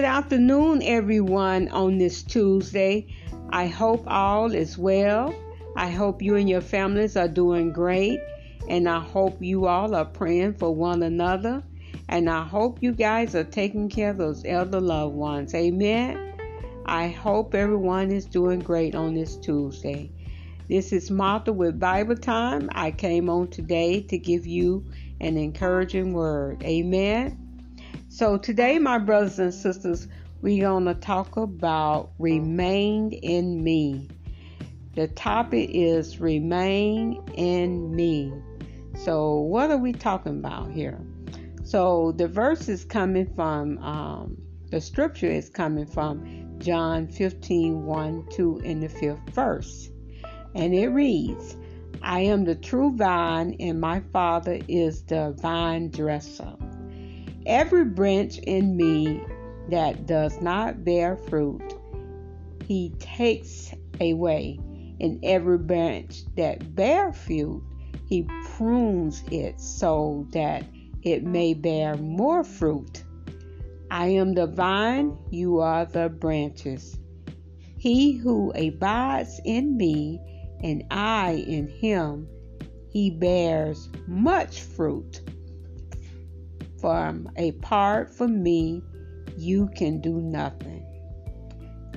Good afternoon, everyone, on this Tuesday. I hope all is well. I hope you and your families are doing great. And I hope you all are praying for one another. And I hope you guys are taking care of those elder loved ones. Amen. I hope everyone is doing great on this Tuesday. This is Martha with Bible Time. I came on today to give you an encouraging word. Amen. So, today, my brothers and sisters, we're going to talk about remain in me. The topic is remain in me. So, what are we talking about here? So, the verse is coming from, um, the scripture is coming from John 15 1, 2, in the fifth verse. And it reads, I am the true vine, and my Father is the vine dresser. Every branch in me that does not bear fruit, he takes away. And every branch that bear fruit, he prunes it so that it may bear more fruit. I am the vine, you are the branches. He who abides in me, and I in him, he bears much fruit from apart from me, you can do nothing.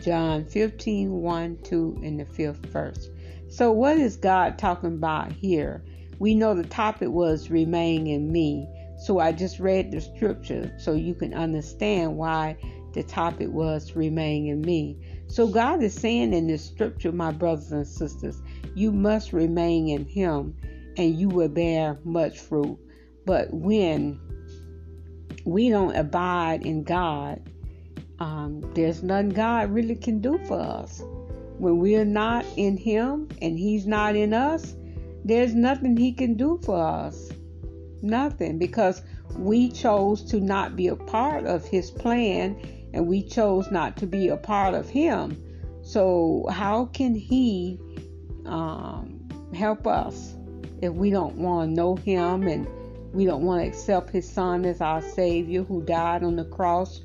John 15 1 2 in the fifth verse. So, what is God talking about here? We know the topic was remain in me. So, I just read the scripture so you can understand why the topic was remain in me. So, God is saying in this scripture, my brothers and sisters, you must remain in Him and you will bear much fruit. But when we don't abide in God, um, there's nothing God really can do for us. When we're not in Him and He's not in us, there's nothing He can do for us. Nothing. Because we chose to not be a part of His plan and we chose not to be a part of Him. So, how can He um, help us if we don't want to know Him and we don't want to accept his son as our Savior who died on the cross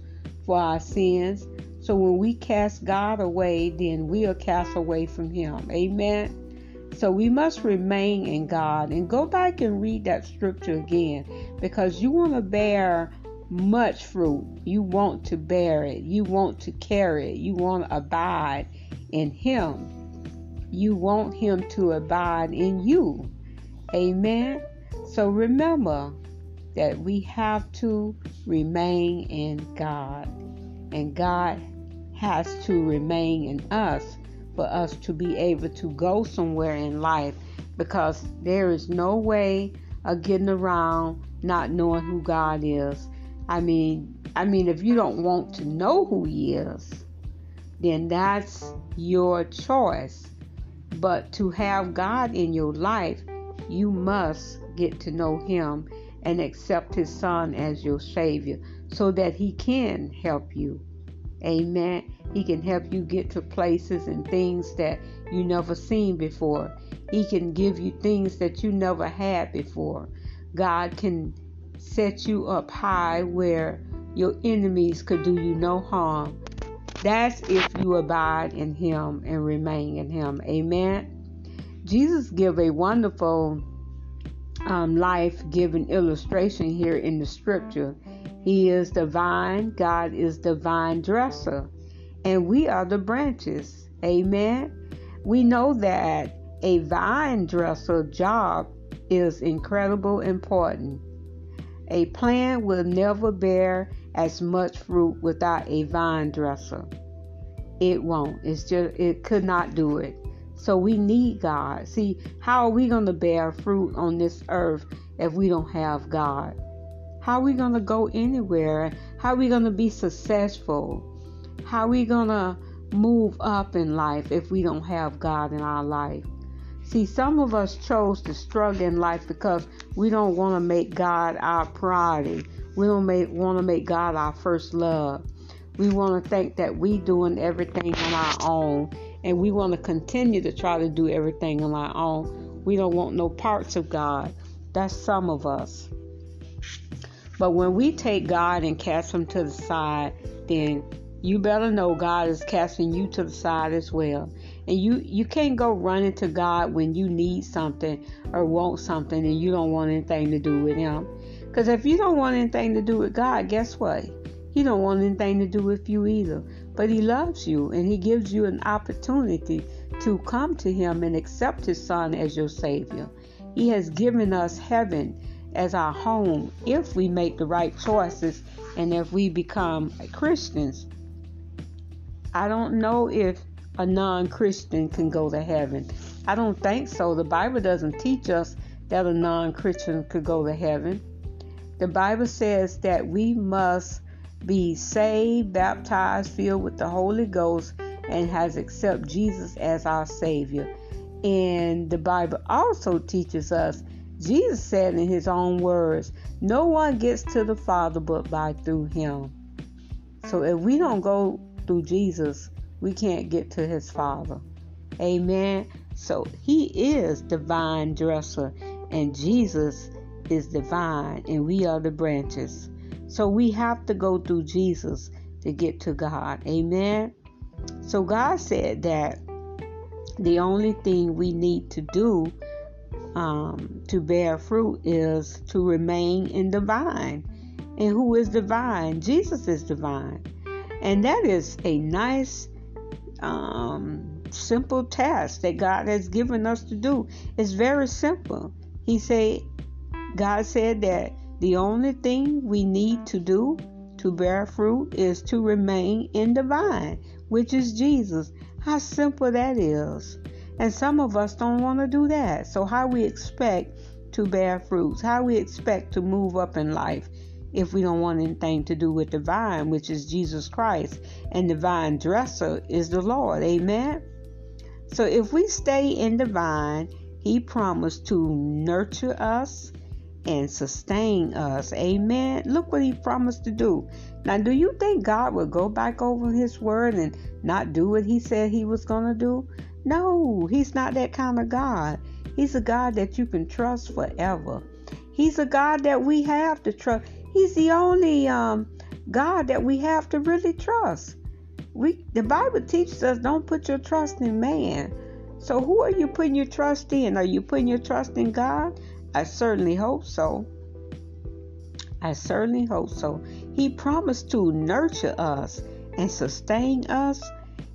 for our sins. So when we cast God away, then we are cast away from him. Amen. So we must remain in God and go back and read that scripture again because you want to bear much fruit. You want to bear it. You want to carry it. You want to abide in Him. You want Him to abide in you. Amen. So remember that we have to remain in God, and God has to remain in us for us to be able to go somewhere in life because there is no way of getting around not knowing who God is. I mean, I mean if you don't want to know who he is, then that's your choice. But to have God in your life, you must get to know Him and accept His Son as your Savior so that He can help you. Amen. He can help you get to places and things that you never seen before. He can give you things that you never had before. God can set you up high where your enemies could do you no harm. That's if you abide in him and remain in him. Amen. Jesus give a wonderful um, life giving illustration here in the scripture. He is the vine, God is the vine dresser, and we are the branches. Amen. We know that a vine dresser job is incredible important. A plant will never bear as much fruit without a vine dresser. It won't. It's just it could not do it. So we need God. See, how are we going to bear fruit on this earth if we don't have God? How are we going to go anywhere? How are we going to be successful? How are we going to move up in life if we don't have God in our life? See, some of us chose to struggle in life because we don't want to make God our priority. We don't want to make God our first love. We want to think that we're doing everything on our own and we want to continue to try to do everything on our own. We don't want no parts of God. That's some of us. But when we take God and cast him to the side, then you better know God is casting you to the side as well. And you you can't go running to God when you need something or want something and you don't want anything to do with him. Cuz if you don't want anything to do with God, guess what? He don't want anything to do with you either. But he loves you and he gives you an opportunity to come to him and accept his son as your savior. He has given us heaven as our home if we make the right choices and if we become Christians. I don't know if a non Christian can go to heaven. I don't think so. The Bible doesn't teach us that a non Christian could go to heaven. The Bible says that we must be saved, baptized, filled with the Holy Ghost, and has accepted Jesus as our Savior. And the Bible also teaches us, Jesus said in his own words, no one gets to the Father but by through him. So if we don't go through Jesus, we can't get to his Father. Amen. So he is divine dresser, and Jesus is divine, and we are the branches. So we have to go through Jesus to get to God. Amen. So God said that the only thing we need to do um, to bear fruit is to remain in the vine. And who is divine? Jesus is divine. And that is a nice, um, simple task that God has given us to do. It's very simple. He said, God said that the only thing we need to do to bear fruit is to remain in the vine, which is Jesus. How simple that is. And some of us don't want to do that. So how we expect to bear fruits? How we expect to move up in life? if we don't want anything to do with the vine, which is Jesus Christ, and the vine dresser is the Lord. Amen. So if we stay in the vine, He promised to nurture us and sustain us. Amen. Look what He promised to do. Now, do you think God will go back over His word and not do what He said He was going to do? No, He's not that kind of God. He's a God that you can trust forever. He's a God that we have to trust. He's the only um, God that we have to really trust. We the Bible teaches us don't put your trust in man. So who are you putting your trust in? Are you putting your trust in God? I certainly hope so. I certainly hope so. He promised to nurture us and sustain us.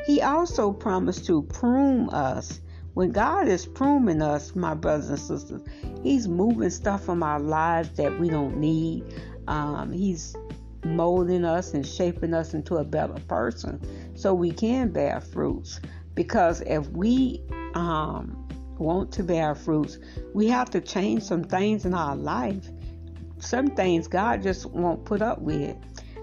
He also promised to prune us. When God is pruning us, my brothers and sisters, He's moving stuff from our lives that we don't need. Um, he's molding us and shaping us into a better person so we can bear fruits. Because if we um, want to bear fruits, we have to change some things in our life. Some things God just won't put up with.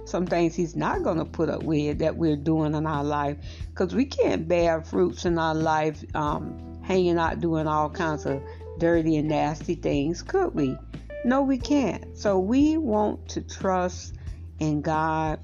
Some things He's not going to put up with that we're doing in our life. Because we can't bear fruits in our life um, hanging out doing all kinds of dirty and nasty things, could we? No, we can't. So we want to trust in God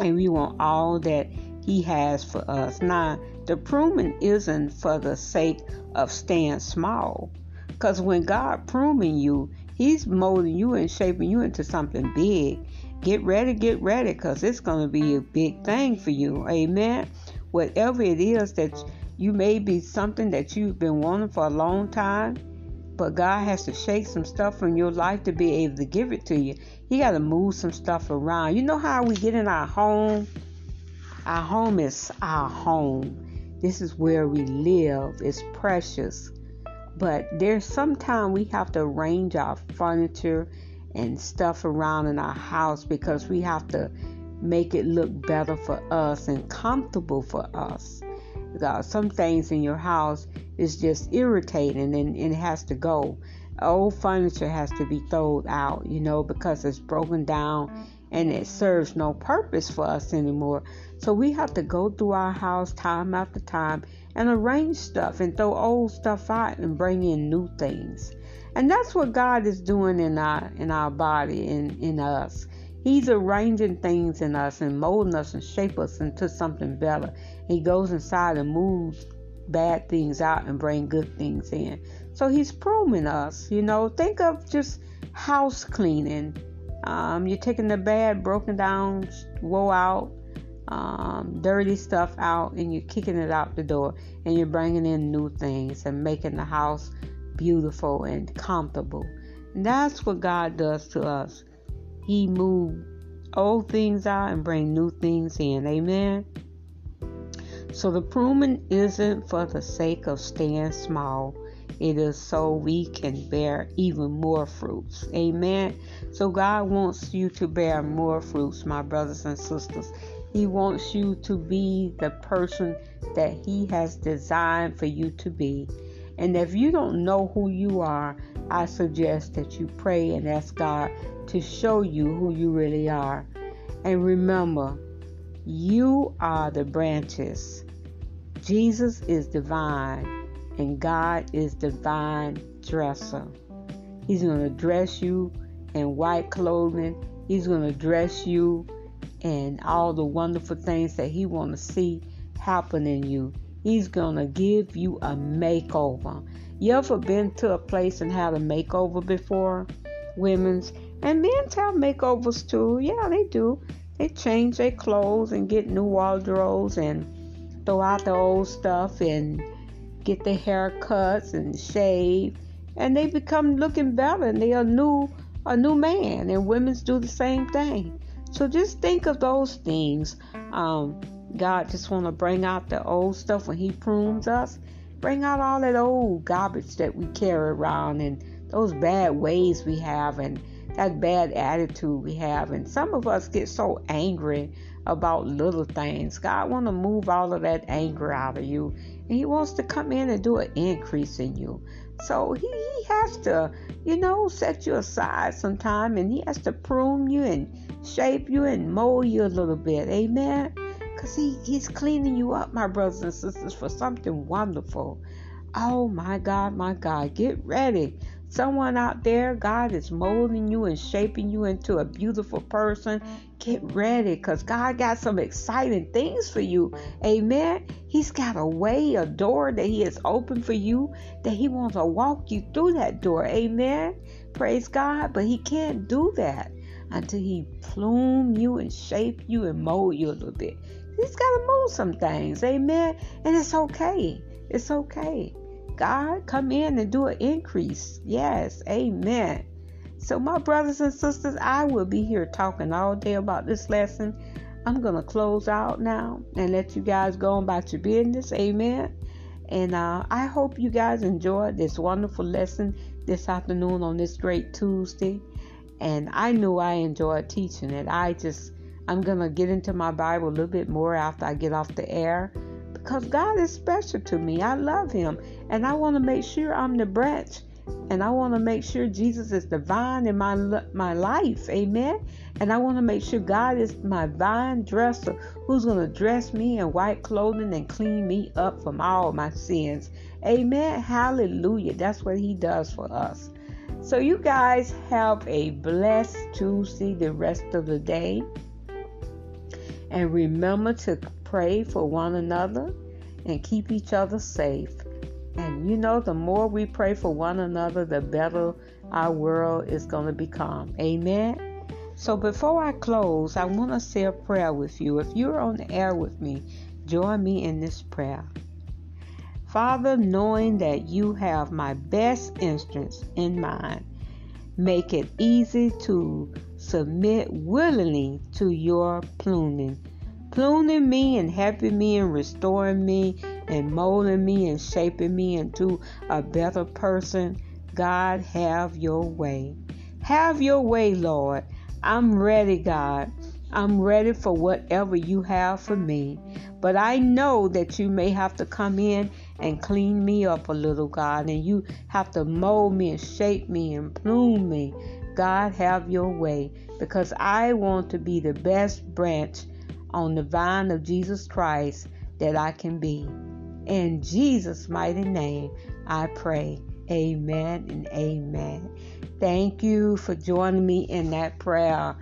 and we want all that He has for us. Now, the pruning isn't for the sake of staying small. Because when God pruning you, He's molding you and shaping you into something big. Get ready, get ready, because it's going to be a big thing for you. Amen. Whatever it is that you may be something that you've been wanting for a long time but God has to shake some stuff from your life to be able to give it to you. He got to move some stuff around. You know how we get in our home? Our home is our home. This is where we live. It's precious. But there's sometimes we have to arrange our furniture and stuff around in our house because we have to make it look better for us and comfortable for us. Uh, some things in your house is just irritating and, and it has to go. Old furniture has to be thrown out, you know, because it's broken down and it serves no purpose for us anymore. So we have to go through our house time after time and arrange stuff and throw old stuff out and bring in new things. And that's what God is doing in our in our body in in us. He's arranging things in us and molding us and shape us into something better. He goes inside and moves bad things out and bring good things in. So he's pruning us, you know. Think of just house cleaning. Um, you're taking the bad, broken down, woe out, um, dirty stuff out, and you're kicking it out the door, and you're bringing in new things and making the house beautiful and comfortable. And that's what God does to us. He moves old things out and bring new things in. Amen. So the pruning isn't for the sake of staying small. It is so we can bear even more fruits. Amen. So God wants you to bear more fruits, my brothers and sisters. He wants you to be the person that He has designed for you to be. And if you don't know who you are, I suggest that you pray and ask God to show you who you really are. And remember, you are the branches. Jesus is divine, and God is divine dresser. He's going to dress you in white clothing. He's going to dress you in all the wonderful things that he want to see happen in you. He's going to give you a makeover. You ever been to a place and had a makeover before? Women's and men have makeovers too. Yeah, they do. They change their clothes and get new wardrobes and throw out the old stuff and get their haircuts and shave and they become looking better and they are new a new man and women's do the same thing. So just think of those things. Um, God just want to bring out the old stuff when He prunes us. Bring out all that old garbage that we carry around and those bad ways we have and that bad attitude we have. And some of us get so angry about little things. God want to move all of that anger out of you. And He wants to come in and do an increase in you. So he, he has to, you know, set you aside sometime and he has to prune you and shape you and mold you a little bit. Amen. Because he, he's cleaning you up, my brothers and sisters, for something wonderful. Oh my God, my God. Get ready. Someone out there, God is molding you and shaping you into a beautiful person. Get ready because God got some exciting things for you. Amen. He's got a way, a door that He has opened for you that He wants to walk you through that door. Amen. Praise God. But He can't do that until He plume you and shape you and mold you a little bit. He's got to mold some things. Amen. And it's okay. It's okay. God, come in and do an increase. Yes. Amen. So, my brothers and sisters, I will be here talking all day about this lesson. I'm going to close out now and let you guys go about your business. Amen. And uh, I hope you guys enjoyed this wonderful lesson this afternoon on this great Tuesday. And I know I enjoyed teaching it. I just I'm going to get into my Bible a little bit more after I get off the air because God is special to me. I love Him and I want to make sure I'm the branch and I want to make sure Jesus is the vine in my my life. Amen. And I want to make sure God is my vine dresser who's going to dress me in white clothing and clean me up from all my sins. Amen. Hallelujah. That's what He does for us. So, you guys have a blessed Tuesday the rest of the day. And remember to pray for one another and keep each other safe. And you know, the more we pray for one another, the better our world is going to become. Amen. So before I close, I want to say a prayer with you. If you're on the air with me, join me in this prayer. Father, knowing that you have my best interests in mind, make it easy to submit willingly to your pruning. Pruning me and helping me and restoring me and molding me and shaping me into a better person. God, have your way. Have your way, Lord. I'm ready, God. I'm ready for whatever you have for me. But I know that you may have to come in and clean me up a little, God, and you have to mold me and shape me and plume me. God, have your way because I want to be the best branch on the vine of Jesus Christ that I can be. In Jesus' mighty name, I pray. Amen and amen. Thank you for joining me in that prayer.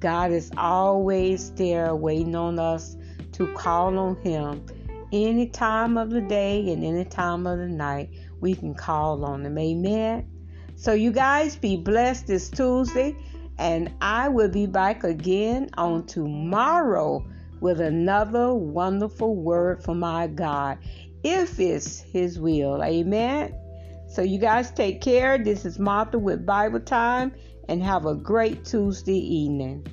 God is always there waiting on us to call on Him. Any time of the day and any time of the night, we can call on Him. Amen. So, you guys be blessed this Tuesday And I will be back again on tomorrow with another wonderful word from our God, if it's His will. Amen. So, you guys take care. This is Martha with Bible Time, and have a great Tuesday evening.